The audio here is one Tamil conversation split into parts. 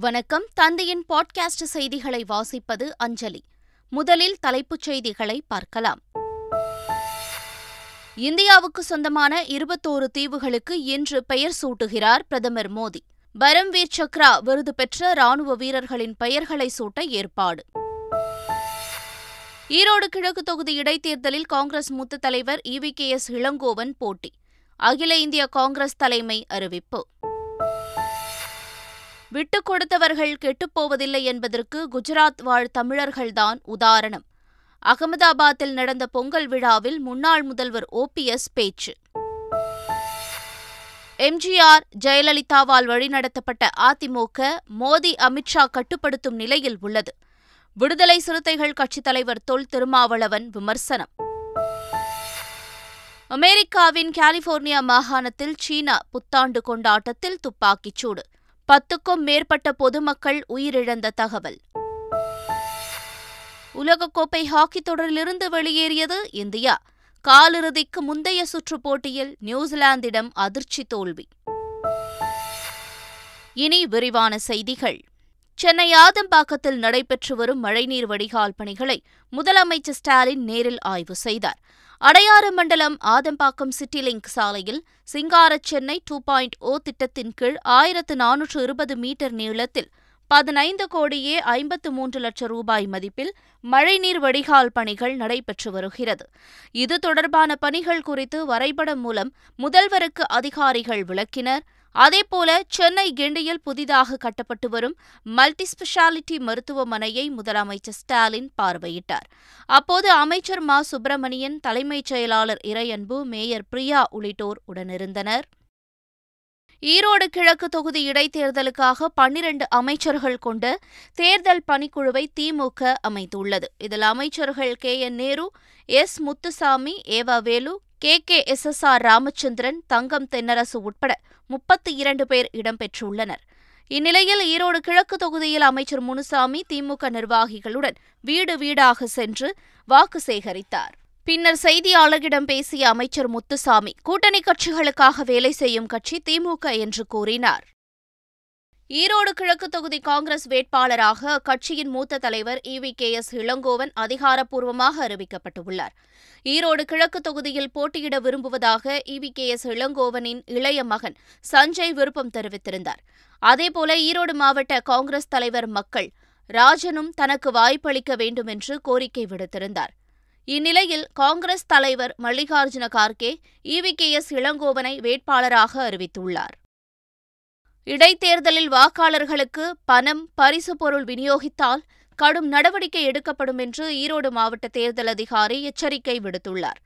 வணக்கம். தந்தையின் பாட்காஸ்ட் செய்திகளை வாசிப்பது அஞ்சலி. முதலில் தலைப்புச் செய்திகளை பார்க்கலாம். இந்தியாவுக்கு சொந்தமான இருபத்தோரு தீவுகளுக்கு இன்று பெயர் சூட்டுகிறார் பிரதமர் மோடி. பரம்வீர் சக்ரா விருது பெற்ற ராணுவ வீரர்களின் பெயர்களை சூட்ட ஏற்பாடு. ஈரோடு கிழக்கு தொகுதி இடைத்தேர்தலில் காங்கிரஸ் மூத்த தலைவர் இவி கே எஸ் இளங்கோவன் போட்டி. அகில இந்திய காங்கிரஸ் தலைமை அறிவிப்பு. விட்டுக் கொடுத்தவர்கள் கெட்டுப்போவதில்லை என்பதற்கு குஜராத் வாழ் தமிழர்கள்தான் உதாரணம். அகமதாபாத்தில் நடந்த பொங்கல் விழாவில் முன்னாள் முதல்வர் ஓபிஎஸ் பேச்சு. எம்ஜிஆர் ஜெயலலிதாவால் வழிநடத்தப்பட்ட அதிமுக மோடி அமித்ஷா கட்டுப்படுத்தும் நிலையில் உள்ளது. விடுதலை சிறுத்தைகள் கட்சித் தலைவர் தொல் திருமாவளவன் விமர்சனம். அமெரிக்காவின் கலிபோர்னியா மாகாணத்தில் சீனா புத்தாண்டு கொண்டாட்டத்தில் துப்பாக்கிச் சூடு. பத்துக்கும் மேற்பட்ட பொதுமக்கள் உயிரிழந்த தகவல். உலகக்கோப்பை ஹாக்கி தொடரிலிருந்து வெளியேறியது இந்தியா. காலிறுதிக்கு முந்தைய சுற்றுப் போட்டியில் நியூசிலாந்திடம் அதிர்ச்சி தோல்வி. இனி விரிவான செய்திகள். சென்னை ஆதம்பாக்கத்தில் நடைபெற்று வரும் மழைநீர் வடிகால் பணிகளை முதலமைச்சர் ஸ்டாலின் நேரில் ஆய்வு செய்தார். அடையாறு மண்டலம் ஆதம்பாக்கம் சிட்டி லிங்க் சாலையில் சிங்கார சென்னை டூ பாயிண்ட் ஓ திட்டத்தின் கீழ் ஆயிரத்து நானூற்று இருபது மீட்டர் நீளத்தில் பதினைந்து கோடியே ஐம்பத்து மூன்று லட்சம் ரூபாய் மதிப்பில் மழைநீர் வடிகால் பணிகள் நடைபெற்று வருகிறது. இது தொடர்பான பணிகள் குறித்து வரைபடம் மூலம் முதல்வருக்கு அதிகாரிகள் விளக்கினர். அதேபோல சென்னை கிண்டியில் புதிதாக கட்டப்பட்டு வரும் மல்டி ஸ்பெஷாலிட்டி மருத்துவமனையை முதலமைச்சர் ஸ்டாலின் பார்வையிட்டார். அப்போது அமைச்சர் மா. சுப்பிரமணியன் தலைமைச் செயலாளர் இறையன்பு மேயர் பிரியா உள்ளிட்டோர் உடனிருந்தனர். ஈரோடு கிழக்கு தொகுதி இடைத்தேர்தலுக்காக பன்னிரண்டு அமைச்சர்கள் கொண்ட தேர்தல் பணிக்குழுவை திமுக அமைத்துள்ளது. இதில் அமைச்சர்கள் K. N. Nehru S. Muthusamy EV Velu K. K. S. S. R. Ramachandran Thangam Thennarasu உட்பட முப்பத்தி இரண்டு பேர் இடம்பெற்றுள்ளனர். இந்நிலையில் ஈரோடு கிழக்கு தொகுதியில் அமைச்சர் முனுசாமி திமுக நிர்வாகிகளுடன் வீடு வீடாக சென்று வாக்கு சேகரித்தார். பின்னர் செய்தியாளர்களிடம் பேசிய அமைச்சர் முத்துசாமி கூட்டணி கட்சிகளுக்காக வேலை செய்யும் கட்சி திமுக என்று கூறினார். ஈரோடு கிழக்கு தொகுதி காங்கிரஸ் வேட்பாளராக அக்கட்சியின் மூத்த தலைவர் இவி கே எஸ் இளங்கோவன் அதிகாரப்பூர்வமாக அறிவிக்கப்பட்டுள்ளார். ஈரோடு கிழக்கு தொகுதியில் போட்டியிட விரும்புவதாக இவி கே எஸ் இளங்கோவனின் இளைய மகன் சஞ்சய் விருப்பம் தெரிவித்திருந்தார். அதேபோல ஈரோடு மாவட்ட காங்கிரஸ் தலைவர் மக்கள் ராஜனும் தனக்கு வாய்ப்பளிக்க வேண்டும் என்று கோரிக்கை விடுத்திருந்தார். இந்நிலையில் காங்கிரஸ் தலைவர் Mallikarjuna Kharge EV K S இளங்கோவனை வேட்பாளராக அறிவித்துள்ளார். இடைத்தேர்தலில் வாக்காளர்களுக்கு பணம் பரிசு பொருள் விநியோகித்தால் கடும் நடவடிக்கை எடுக்கப்படும் என்று ஈரோடு மாவட்ட தேர்தல் அதிகாரி எச்சரிக்கை விடுத்துள்ளார்.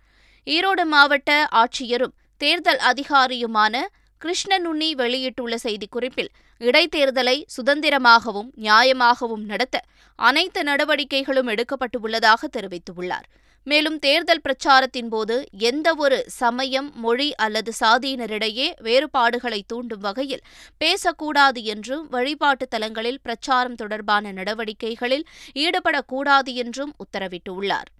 ஈரோடு மாவட்ட ஆட்சியரும் தேர்தல் அதிகாரியுமான கிருஷ்ணனுண்ணி வெளியிட்டுள்ள செய்திக்குறிப்பில் இடைத்தேர்தலை சுதந்திரமாகவும் நியாயமாகவும் நடத்த அனைத்து நடவடிக்கைகளும் எடுக்கப்பட்டுள்ளதாக தெரிவித்துள்ளார். மேலும் தேர்தல் பிரச்சாரத்தின் போது எந்தவொரு சமயம் மொழி அல்லது சாதியினரிடையே வேறுபாடுகளை தூண்டும் வகையில் பேசக்கூடாது என்றும் வழிபாட்டு தலங்களில் பிரச்சாரம் தொடர்பான நடவடிக்கைகளில் ஈடுபடக்கூடாது என்றும் உத்தரவிட்டுள்ளார்.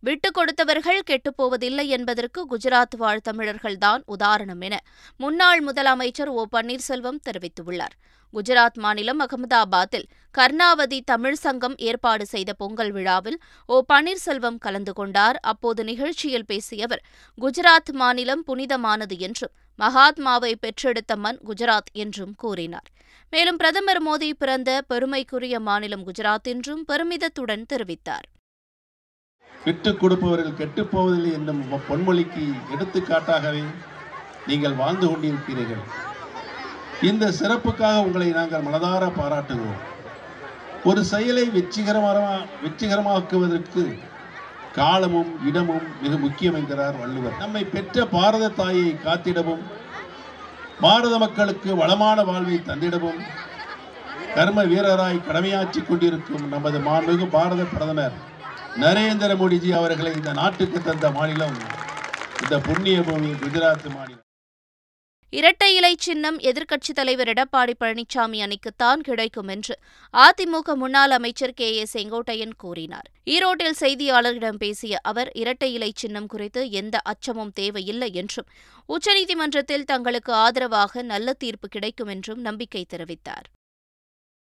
விட்டுக் கொடுத்தவர்கள் கெட்டுப்போவதில்லை என்பதற்கு குஜராத் வாழ் தமிழர்கள்தான் உதாரணம் என முன்னாள் முதலமைச்சர் ஓ பன்னீர்செல்வம் தெரிவித்துள்ளார். குஜராத் மாநிலம் அகமதாபாத்தில் கர்ணாவதி தமிழ் சங்கம் ஏற்பாடு செய்த பொங்கல் விழாவில் ஓ பன்னீர்செல்வம் கலந்து கொண்டார். அப்போது நிகழ்ச்சியில் பேசிய அவர் குஜராத் மாநிலம் புனிதமானது என்றும் மகாத்மாவை பெற்றெடுத்த மண் குஜராத் என்றும் கூறினார். மேலும் பிரதமர் மோடி பிறந்த பெருமைக்குரிய மாநிலம் குஜராத் என்றும் பெருமிதத்துடன் தெரிவித்தார். விட்டுக் கொடுப்பவர்கள் கெட்டுப்போவதில்லை என்னும் பொன்மொழிக்கு எடுத்துக்காட்டாகவே நீங்கள் வாழ்ந்து கொண்டிருக்கிறீர்கள் இந்த சிறப்புக்காக உங்களை நாங்கள் மனதார பாராட்டுகிறோம். ஒரு செயலை வெற்றிகரமாக வெற்றிகரமாக்குவதற்கு காலமும் இடமும் மிக முக்கியம் என்கிறார் வள்ளுவர். நம்மை பெற்ற பாரத தாயை காத்திடவும் பாரத மக்களுக்கு வளமான வாழ்வை தந்திடவும் கர்ம வீரராய் கடமையாற்றிக் கொண்டிருக்கும் நமது மாண்புமிகு பாரத பிரதமர் நரேந்திர மோடிஜி அவர்களை இந்த நாட்டுக்கு தந்த மாநிலம் இந்த புண்ணிய பூமி குஜராத் மாநிலம். இரட்டை இலை சின்னம் எதிர்க்கட்சித் தலைவர் எடப்பாடி பழனிசாமி அணிக்குத்தான் கிடைக்கும் என்று அதிமுக முன்னாள் அமைச்சர் கே ஏ செங்கோட்டையன் கூறினார். ஈரோட்டில் செய்தியாளர்களிடம் பேசிய அவர் இரட்டை இலை சின்னம் குறித்து எந்த அச்சமும் தேவையில்லை என்றும் உச்சநீதிமன்றத்தில் தங்களுக்கு ஆதரவாக நல்ல தீர்ப்பு கிடைக்கும் என்றும் நம்பிக்கை தெரிவித்தார்.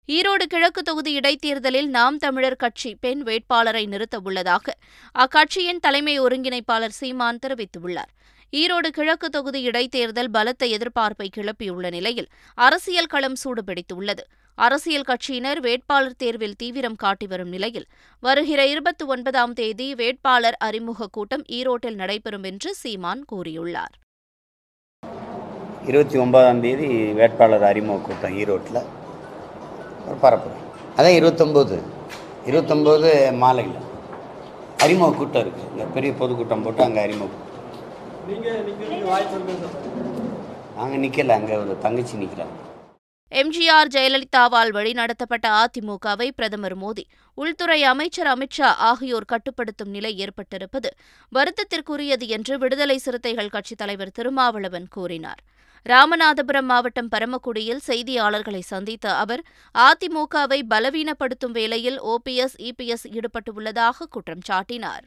ஈரோடு கிழக்கு தொகுதி இடைத்தேர்தலில் நாம் தமிழர் கட்சி பெண் வேட்பாளரை நிறுத்த உள்ளதாக அக்கட்சியின் தலைமை ஒருங்கிணைப்பாளர் சீமான் தெரிவித்துள்ளார். ஈரோடு கிழக்கு தொகுதி இடைத்தேர்தல் பலத்த எதிர்பார்ப்பை கிளப்பியுள்ள நிலையில் அரசியல் களம் சூடுபிடித்துள்ளது. அரசியல் கட்சியினர் வேட்பாளர் தேர்வில் தீவிரம் காட்டி வரும் நிலையில் வருகிற இருபத்தி ஒன்பதாம் தேதி வேட்பாளர் அறிமுக கூட்டம் ஈரோட்டில் நடைபெறும் என்று சீமான் கூறியுள்ளார். இருபத்தி ஒன்பதாம் தேதி வேட்பாளர் அறிமுக கூட்டம் ஈரோட்டில். ஒரு பரப்பு. அதான் இருபத்தொம்போது. இருபத்தொம்போது மாலையில். அறிமுக கூட்டம் இருக்குது இந்த பெரிய பொதுக்கூட்டம் போட்டு அங்கே அறிமுகம் நாங்கள் நிற்கல அங்கே ஒரு தங்கச்சி நிற்கிறாங்க எம்ஜிஆர் ஜெயலலிதாவால் வழிநடத்தப்பட்ட அதிமுகவை பிரதமர் மோடி உள்துறை அமைச்சர் அமித்ஷா ஆகியோர் கட்டுப்படுத்தும் நிலை ஏற்பட்டிருப்பது வருத்தத்திற்குரியது என்று விடுதலை சிறுத்தைகள் கட்சித் தலைவர் திருமாவளவன் கூறினார். ராமநாதபுரம் மாவட்டம் பரமக்குடியில் செய்தியாளர்களை சந்தித்த அவர் அதிமுகவை பலவீனப்படுத்தும் வேளையில் ஓபிஎஸ் இபிஎஸ் ஈடுபட்டுள்ளதாக குற்றம் சாட்டினார்.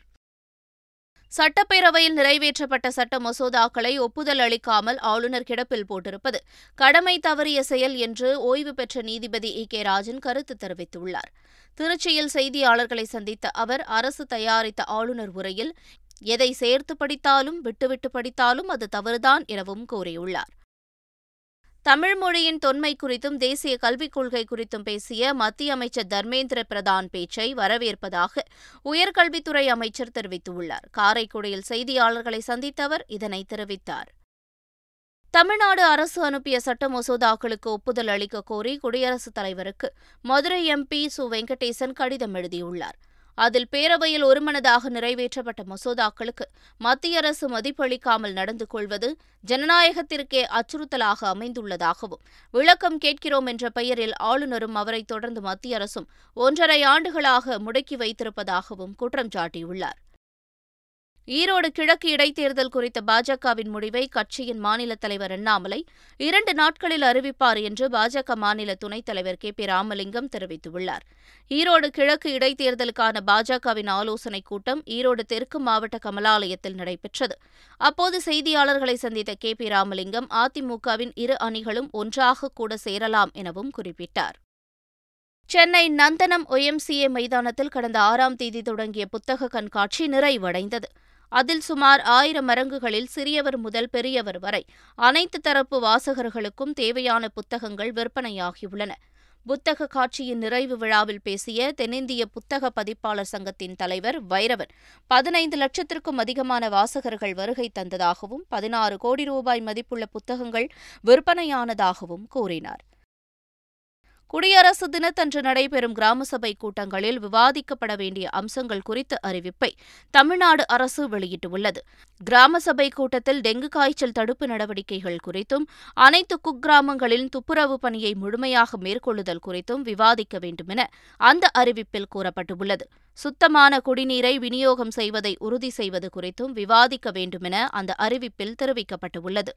சட்டப்பேரவையில் நிறைவேற்றப்பட்ட சட்ட மசோதாக்களை ஒப்புதல் அளிக்காமல் ஆளுநர் கிடப்பில் போட்டிருப்பது கடமை தவறிய செயல் என்று ஓய்வு பெற்ற நீதிபதி இ. கே. ராஜன் கருத்து தெரிவித்துள்ளார். திருச்சியில் செய்தியாளர்களை சந்தித்த அவர் அரசு தயாரித்த ஆளுநர் உரையில் எதை சேர்த்து படித்தாலும் விட்டுவிட்டு படித்தாலும் அது தவறுதான் எனவும் கூறியுள்ளார். தமிழ் மொழியின் தொன்மை குறித்தும் தேசிய கல்விக் கொள்கை குறித்தும் பேசிய மத்திய அமைச்சர் தர்மேந்திர பிரதான் பேச்சை வரவேற்பதாக உயர்கல்வித்துறை அமைச்சர் தெரிவித்துள்ளார். காரைக்குடியில் செய்தியாளர்களை சந்தித்த அவர் இதனை தெரிவித்தார். தமிழ்நாடு அரசு அனுப்பிய சட்ட மசோதாக்களுக்கு ஒப்புதல் அளிக்க கோரி குடியரசுத் தலைவருக்கு மதுரை எம்பி சு வெங்கடேசன் கடிதம் எழுதியுள்ளார். அதில் பேரவையில் ஒருமனதாக நிறைவேற்றப்பட்ட மசோதாக்களுக்கு மத்திய அரசு மதிப்பளிக்காமல் நடந்து கொள்வது ஜனநாயகத்திற்கே அச்சுறுத்தலாக அமைந்துள்ளதாகவும் விளக்கம் கேட்கிறோம் என்ற பெயரில் ஆளுநரும் அவரை தொடர்ந்து மத்திய அரசும் ஒன்றரை ஆண்டுகளாக முடக்கி வைத்திருப்பதாகவும் குற்றம் சாட்டியுள்ளார். ஈரோடு கிழக்கு இடைத்தேர்தல் குறித்த பாஜகவின் முடிவை கட்சியின் மாநில தலைவர் அண்ணாமலை இரண்டு நாட்களில் அறிவிப்பார் என்று பாஜக மாநில துணைத் தலைவர் கே. பி. ராமலிங்கம் தெரிவித்துள்ளார். ஈரோடு கிழக்கு இடைத்தேர்தலுக்கான பாஜகவின் ஆலோசனைக் கூட்டம் ஈரோடு தெற்கு மாவட்ட கமலாலயத்தில் நடைபெற்றது. அப்போது செய்தியாளர்களை சந்தித்த கே. பி. ராமலிங்கம் அதிமுகவின் இரு அணிகளும் ஒன்றாக கூட சேரலாம் எனவும் குறிப்பிட்டார். சென்னை நந்தனம் ஒய்எம்சிஏ மைதானத்தில் கடந்த ஆறாம் தேதி தொடங்கிய புத்தக கண்காட்சி நிறைவடைந்தது. அதில் சுமார் ஆயிரம் அரங்குகளில் சிறியவர் முதல் பெரியவர் வரை அனைத்து தரப்பு வாசகர்களுக்கும் தேவையான புத்தகங்கள் விற்பனையாகியுள்ளன. புத்தக காட்சியின் நிறைவு விழாவில் பேசிய தென்னிந்திய புத்தக பதிப்பாளர் சங்கத்தின் தலைவர் வைரவன் பதினைந்து லட்சத்திற்கும் அதிகமான வாசகர்கள் வருகை தந்ததாகவும் பதினாறு கோடி ரூபாய் மதிப்புள்ள புத்தகங்கள் விற்பனையானதாகவும் கூறினார். குடியரசு தினத்தன்று நடைபெறும் கிராம சபை கூட்டங்களில் விவாதிக்கப்பட வேண்டிய அம்சங்கள் குறித்த அறிவிப்பை தமிழ்நாடு அரசு வெளியிட்டுள்ளது. கிராம சபை கூட்டத்தில் டெங்கு காய்ச்சல் தடுப்பு நடவடிக்கைகள் குறித்தும் அனைத்து குக்கிராமங்களின் துப்புரவு பணியை முழுமையாக மேற்கொள்ளுதல் குறித்தும் விவாதிக்க வேண்டுமென அந்த அறிவிப்பில் கூறப்பட்டுள்ளது. சுத்தமான குடிநீரை விநியோகம் செய்வதை உறுதி செய்வது குறித்தும் விவாதிக்க வேண்டுமென அந்த அறிவிப்பில் தெரிவிக்கப்பட்டுள்ளது.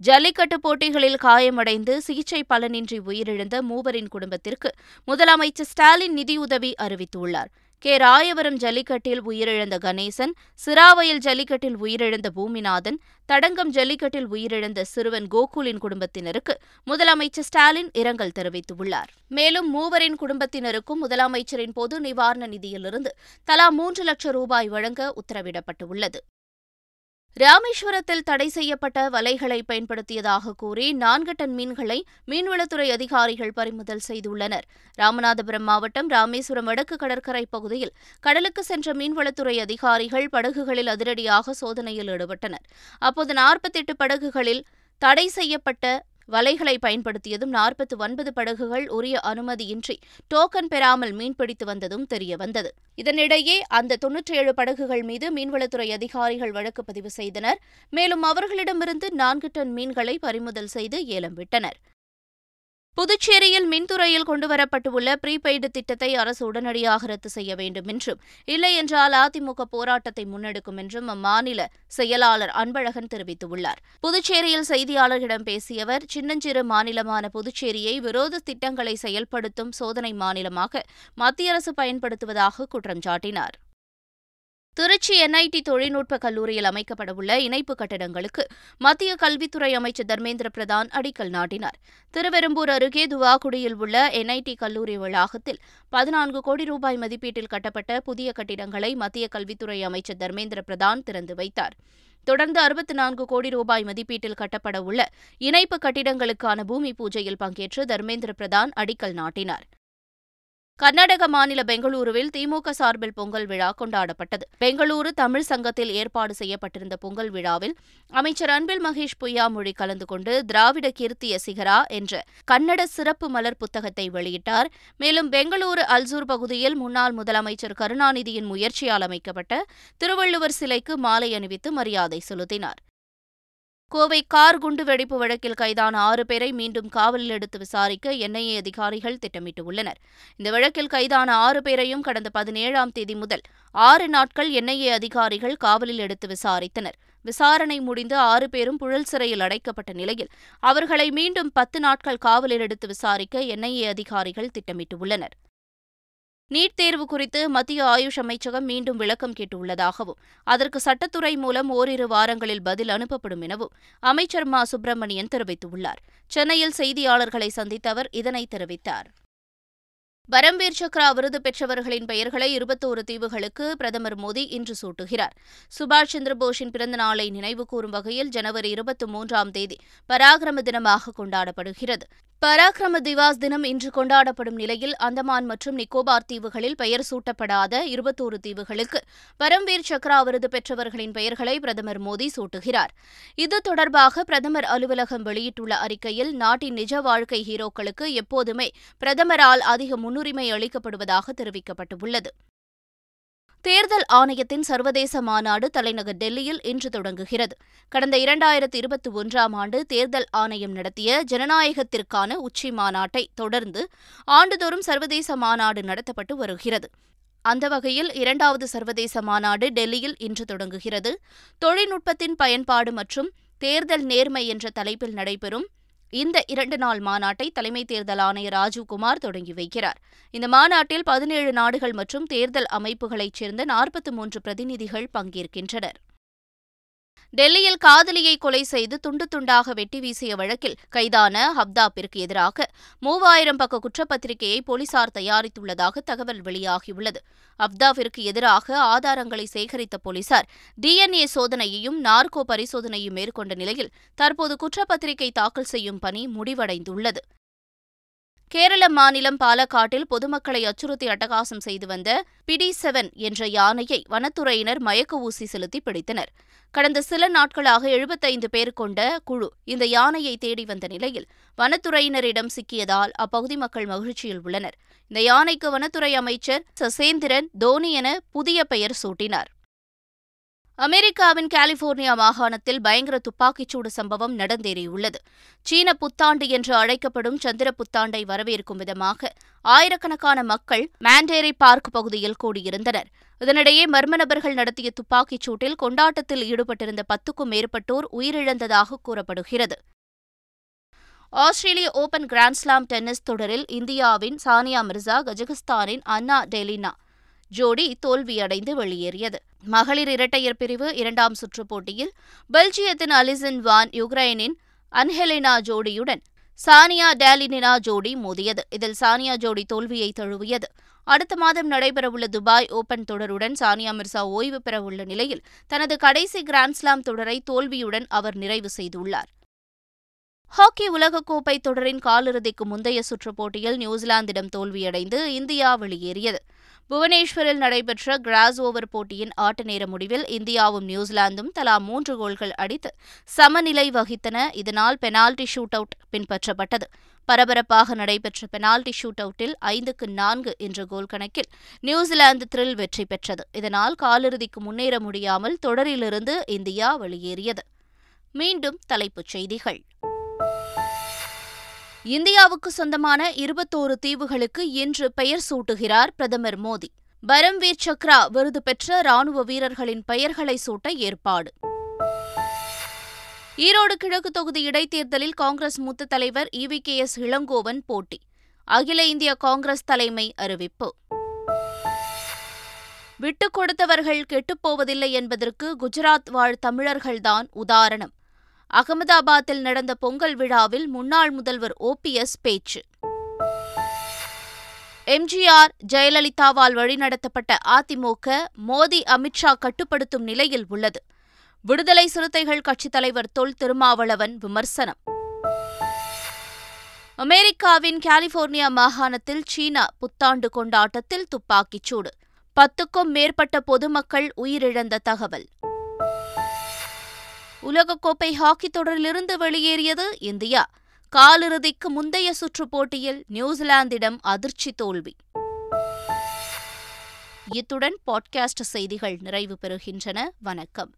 ஜல்லிக்கட்டு போட்டிகளில் காயமடைந்து சிகிச்சை பலனின்றி உயிரிழந்த மூவரின் குடும்பத்திற்கு முதலமைச்சர் ஸ்டாலின் நிதியுதவி அறிவித்துள்ளார். கே. ராயவரம் ஜல்லிக்கட்டில் உயிரிழந்த கணேசன் சிராவயல் ஜல்லிக்கட்டில் உயிரிழந்த பூமிநாதன் தடங்கம் ஜல்லிக்கட்டில் உயிரிழந்த சிறுவன் கோகுலின் குடும்பத்தினருக்கு முதலமைச்சர் ஸ்டாலின் இரங்கல் தெரிவித்துள்ளார். மேலும் மூவரின் குடும்பத்தினருக்கும் முதலமைச்சரின் பொது நிவாரண நிதியிலிருந்து தலா மூன்று லட்சம் ரூபாய் வழங்க உத்தரவிடப்பட்டுள்ளது. ராமேஸ்வரத்தில் தடை செய்யப்பட்ட வலைகளை பயன்படுத்தியதாக கூறி நான்கு டன் மீன்களை மீன்வளத்துறை அதிகாரிகள் பறிமுதல் செய்துள்ளனர். ராமநாதபுரம் மாவட்டம் ராமேஸ்வரம் வடக்கு கடற்கரை பகுதியில் கடலுக்கு சென்ற மீன்வளத்துறை அதிகாரிகள் படகுகளில் அதிரடியாக சோதனையில் ஈடுபட்டனர். அப்போது நாற்பத்தெட்டு படகுகளில் தடை செய்யப்பட்ட வலைகளை பயன்படுத்தியதும் நாற்பத்தி ஒன்பது படகுகள் உரிய அனுமதியின்றி டோக்கன் பெறாமல் மீன்பிடித்து வந்ததும் தெரியவந்தது. இதனிடையே அந்த தொன்னூற்றி ஏழு படகுகள் மீது மீன்வளத்துறை அதிகாரிகள் வழக்கு பதிவு செய்தனர். மேலும் அவர்களிடமிருந்து நான்கு டன் மீன்களை பறிமுதல் செய்து ஏலம் விட்டனர். புதுச்சேரியில் மின்துறையில் கொண்டுவரப்பட்டுள்ள ப்ரீபெய்டு திட்டத்தை அரசு உடனடியாக ரத்து செய்ய வேண்டும் என்றும் இல்லையென்றால் அதிமுக போராட்டத்தை முன்னெடுக்கும் என்றும் அம்மாநில செயலாளர் அன்பழகன் தெரிவித்துள்ளார். புதுச்சேரியில் செய்தியாளர்களிடம் பேசியவர் சின்னஞ்சிறு மாநிலமான புதுச்சேரியை விரோத திட்டங்களை செயல்படுத்தும் சோதனை மாநிலமாக மத்திய அரசு பயன்படுத்துவதாக குற்றம் சாட்டினார். திருச்சி என்ஐடி தொழில்நுட்ப கல்லூரியில் அமைக்கப்படவுள்ள இணைப்பு கட்டடங்களுக்கு மத்திய கல்வித்துறை அமைச்சர் தர்மேந்திர பிரதான் அடிக்கல் நாட்டினார். திருவெரும்பூர் அருகே துவாக்குடியில் உள்ள என்ஐடி கல்லூரி வளாகத்தில் பதினான்கு கோடி ரூபாய் மதிப்பீட்டில் கட்டப்பட்ட புதிய கட்டிடங்களை மத்திய கல்வித்துறை அமைச்சர் தர்மேந்திர பிரதான் திறந்து வைத்தார். தொடர்ந்து அறுபத்தி நான்கு கோடி ரூபாய் மதிப்பீட்டில் கட்டப்பட உள்ள இணைப்பு கட்டிடங்களுக்கான பூமி பூஜையில் பங்கேற்று தர்மேந்திர பிரதான் அடிக்கல் நாட்டினார். கர்நாடக மாநில பெங்களூருவில் திமுக சார்பில் பொங்கல் விழா கொண்டாடப்பட்டது. பெங்களூரு தமிழ் சங்கத்தில் ஏற்பாடு செய்யப்பட்டிருந்த பொங்கல் விழாவில் அமைச்சர் அன்பில் மகேஷ் பொய்யாமொழி கலந்து கொண்டு திராவிட கீர்த்திய சிகரா என்ற கன்னட சிறப்பு மலர் புத்தகத்தை வெளியிட்டார். மேலும் பெங்களூரு அல்சூர் பகுதியில் முன்னாள் முதலமைச்சர் கருணாநிதியின் முயற்சியால் அமைக்கப்பட்ட திருவள்ளுவர் சிலைக்கு மாலை அணிவித்து மரியாதை செலுத்தினார். கோவை கார் குண்டு வெடிப்பு வழக்கில் கைதான ஆறு பேரை மீண்டும் காவலில் எடுத்து விசாரிக்க என்ஐஏ அதிகாரிகள் திட்டமிட்டுள்ளனர். இந்த வழக்கில் கைதான ஆறு பேரையும் கடந்த பதினேழாம் தேதி முதல் ஆறு நாட்கள் என்ஐஏ அதிகாரிகள் காவலில் எடுத்து விசாரித்தனர். விசாரணை முடிந்து ஆறு பேரும் புழல் சிறையில் அடைக்கப்பட்ட நிலையில் அவர்களை மீண்டும் பத்து நாட்கள் காவலில் எடுத்து விசாரிக்க என்ஐஏ அதிகாரிகள் திட்டமிட்டுள்ளனர். நீட் தேர்வு குறித்து மத்திய ஆயுஷ் அமைச்சகம் மீண்டும் விளக்கம் கேட்டுள்ளதாகவும் அதற்கு சட்டத்துறை மூலம் ஓரிரு வாரங்களில் பதில் அனுப்பப்படும் எனவும் அமைச்சர் மா. சுப்பிரமணியன் தெரிவித்துள்ளார். சென்னையில் செய்தியாளர்களை சந்தித்த அவர் இதனை தெரிவித்தார். பரம்வீர் சக்ரா விருது பெற்றவர்களின் பெயர்களை இருபத்தோரு தீவுகளுக்கு பிரதமர் மோடி இன்று சூட்டுகிறார். சுபாஷ் சந்திரபோஸின் பிறந்த நாளை நினைவுகூரும் வகையில் ஜனவரி இருபத்தி மூன்றாம் தேதி பராக்கிரம தினமாக கொண்டாடப்படுகிறது. பராக்கிரம திவாஸ் தினம் இன்று கொண்டாடப்படும் நிலையில் அந்தமான் மற்றும் நிக்கோபார் தீவுகளில் பெயர் சூட்டப்படாத இருபத்தோரு தீவுகளுக்கு பரம்வீர் சக்ரா விருது பெற்றவர்களின் பெயர்களை பிரதமர் மோடி சூட்டுகிறார். இது தொடர்பாக பிரதமர் அலுவலகம் வெளியிட்டுள்ள அறிக்கையில் நாட்டின் நிஜ வாழ்க்கை ஹீரோக்களுக்கு எப்போதுமே பிரதமரால் அதிக முன்னுரிமை அளிக்கப்படுவதாக தெரிவிக்கப்பட்டுள்ளது. தேர்தல் ஆணையத்தின் சர்வதேச மாநாடு தலைநகர் டெல்லியில் இன்று தொடங்குகிறது. கடந்த இரண்டாயிரத்தி இருபத்தி ஒன்றாம் ஆண்டு தேர்தல் ஆணையம் நடத்திய ஜனநாயகத்திற்கான உச்சி மாநாட்டை தொடர்ந்து ஆண்டுதோறும் சர்வதேச மாநாடு நடத்தப்பட்டு வருகிறது. அந்த வகையில் இரண்டாவது சர்வதேச மாநாடு டெல்லியில் இன்று தொடங்குகிறது. தொழில்நுட்பத்தின் பயன்பாடு மற்றும் தேர்தல் நேர்மை என்ற தலைப்பில் நடைபெறும் இந்த இரண்டு நாள் மாநாட்டை தலைமை தேர்தல் ஆணையர் ராஜீவ்குமார் தொடங்கி வைக்கிறார். இந்த மாநாட்டில் பதினேழு நாடுகள் மற்றும் தேர்தல் அமைப்புகளைச் சேர்ந்த நாற்பத்தி மூன்று பிரதிநிதிகள் பங்கேற்கின்றனர். டெல்லியில் காதலியை கொலை செய்து துண்டு துண்டாக வெட்டி வீசிய வழக்கில் கைதான ஹப்தாப்பிற்கு எதிராக மூவாயிரம் பக்க குற்றப்பத்திரிகையை போலீசார் தயாரித்துள்ளதாக தகவல் வெளியாகியுள்ளது. அப்தாவிற்கு எதிராக ஆதாரங்களை சேகரித்த போலீசார் டிஎன்ஏ சோதனையையும் நார்கோ பரிசோதனையும் மேற்கொண்ட நிலையில் தற்போது குற்றப்பத்திரிகை தாக்கல் செய்யும் பணி முடிவடைந்துள்ளது. கேரள மாநிலம் பாலக்காட்டில் பொதுமக்களை அச்சுறுத்தி அட்டகாசம் செய்து வந்த பிடி செவன் என்ற யானையை வனத்துறையினர் மயக்க ஊசி செலுத்தி பிடித்தனர். கடந்த சில நாட்களாக எழுபத்தைந்து பேர் கொண்ட குழு இந்த யானையை தேடி வந்த நிலையில் வனத்துறையினரிடம் சிக்கியதால் அப்பகுதி மக்கள் மகிழ்ச்சியில் உள்ளனர். இந்த யானைக்கு வனத்துறை அமைச்சர் சசேந்திரன் தோனி என புதிய பெயர் சூட்டினார். அமெரிக்காவின் கலிபோர்னியா மாகாணத்தில் பயங்கர துப்பாக்கிச்சூடு சம்பவம் நடந்தேறியுள்ளது. சீன புத்தாண்டு என்று அழைக்கப்படும் சந்திர புத்தாண்டை வரவேற்கும் விதமாக ஆயிரக்கணக்கான மக்கள் மாண்டேரி பார்க் பகுதியில் கூடியிருந்தனர். இதனிடையே மர்ம நபர்கள் நடத்திய துப்பாக்கிச் சூட்டில் கொண்டாட்டத்தில் ஈடுபட்டிருந்த பத்துக்கும் மேற்பட்டோர் உயிரிழந்ததாக கூறப்படுகிறது. ஆஸ்திரேலிய ஓபன் கிராண்ட்ஸ்லாம் டென்னிஸ் தொடரில் இந்தியாவின் சானியா மிர்சா கஜகஸ்தானின் அன்னா டெலினா ஜோடி தோல்வியடைந்து வெளியேறியது. மகளிர் இரட்டையர் பிரிவு இரண்டாம் சுற்றுப் போட்டியில் பெல்ஜியத்தின் அலிசன் வான் யுக்ரைனின் அன்ஹெலினா ஜோடியுடன் சானியா டேலினினா ஜோடி மோதியது. இதில் சானியா ஜோடி தோல்வியை தழுவியது. அடுத்த மாதம் நடைபெறவுள்ள துபாய் ஓபன் தொடருடன் சானியா மிர்சா ஓய்வு பெறவுள்ள நிலையில் தனது கடைசி கிராண்ட்ஸ்லாம் தொடரை தோல்வியுடன் அவர் நிறைவு செய்துள்ளார். ஹாக்கி உலகக்கோப்பை தொடரின் காலிறுதிக்கு முந்தைய சுற்றுப் போட்டியில் நியூசிலாந்திடம் தோல்வியடைந்து இந்தியா வெளியேறியது. புவனேஸ்வரில் நடைபெற்ற கிராஸ் ஓவர் போட்டியின் ஆட்ட நேர முடிவில் இந்தியாவும் நியூசிலாந்தும் தலா மூன்று கோல்கள் அடித்து சமநிலை வகித்தன. இதனால் பெனால்டி ஷூட் அவுட் பின்பற்றப்பட்டது. பரபரப்பாக நடைபெற்ற பெனால்டி ஷூட் அவுட்டில் ஐந்துக்கு நான்கு என்ற கோல் கணக்கில் நியூசிலாந்து த்ரில் வெற்றி பெற்றது. இதனால் காலிறுதிக்கு முன்னேற முடியாமல் தொடரிலிருந்து இந்தியா வெளியேறியது. மீண்டும் தலைப்புச் செய்திகள். இந்தியாவுக்கு சொந்தமான இருபத்தோரு தீவுகளுக்கு இன்று பெயர் சூட்டுகிறார் பிரதமர் மோடி. பரம்வீர் சக்ரா விருது பெற்ற ராணுவ வீரர்களின் பெயர்களை சூட்ட ஏற்பாடு. ஈரோடு கிழக்கு தொகுதி இடைத்தேர்தலில் காங்கிரஸ் மூத்த தலைவர் இவி கே எஸ் இளங்கோவன் போட்டி. அகில இந்திய காங்கிரஸ் தலைமை அறிவிப்பு. விட்டுக் கொடுத்தவர்கள் கெட்டுப்போவதில்லை என்பதற்கு குஜராத் வாழ் தமிழர்கள்தான் உதாரணம். அகமதாபாத்தில் நடந்த பொங்கல் விழாவில் முன்னாள் முதல்வர் ஓபிஎஸ் பேச்சு. எம்ஜிஆர் ஜெயலலிதாவால் வழிநடத்தப்பட்ட அதிமுக மோடி அமித்ஷா கட்டுப்படுத்தும் நிலையில் உள்ளது. விடுதலை சிறுத்தைகள் கட்சித் தலைவர் தொல். திருமாவளவன் விமர்சனம். அமெரிக்காவின் கலிபோர்னியா மாகாணத்தில் சீனா புத்தாண்டு கொண்டாட்டத்தில் துப்பாக்கிச் சூடு. பத்துக்கும் மேற்பட்ட பொதுமக்கள் உயிரிழந்த தகவல். உலகக்கோப்பை ஹாக்கி தொடரிலிருந்து வெளியேறியது இந்தியா. காலிறுதிக்கு முந்தைய சுற்றுப் போட்டியில் நியூசிலாந்திடம் அதிர்ச்சி தோல்வி. இத்துடன் பாட்காஸ்ட் செய்திகள் நிறைவு பெறுகின்றன. வணக்கம்.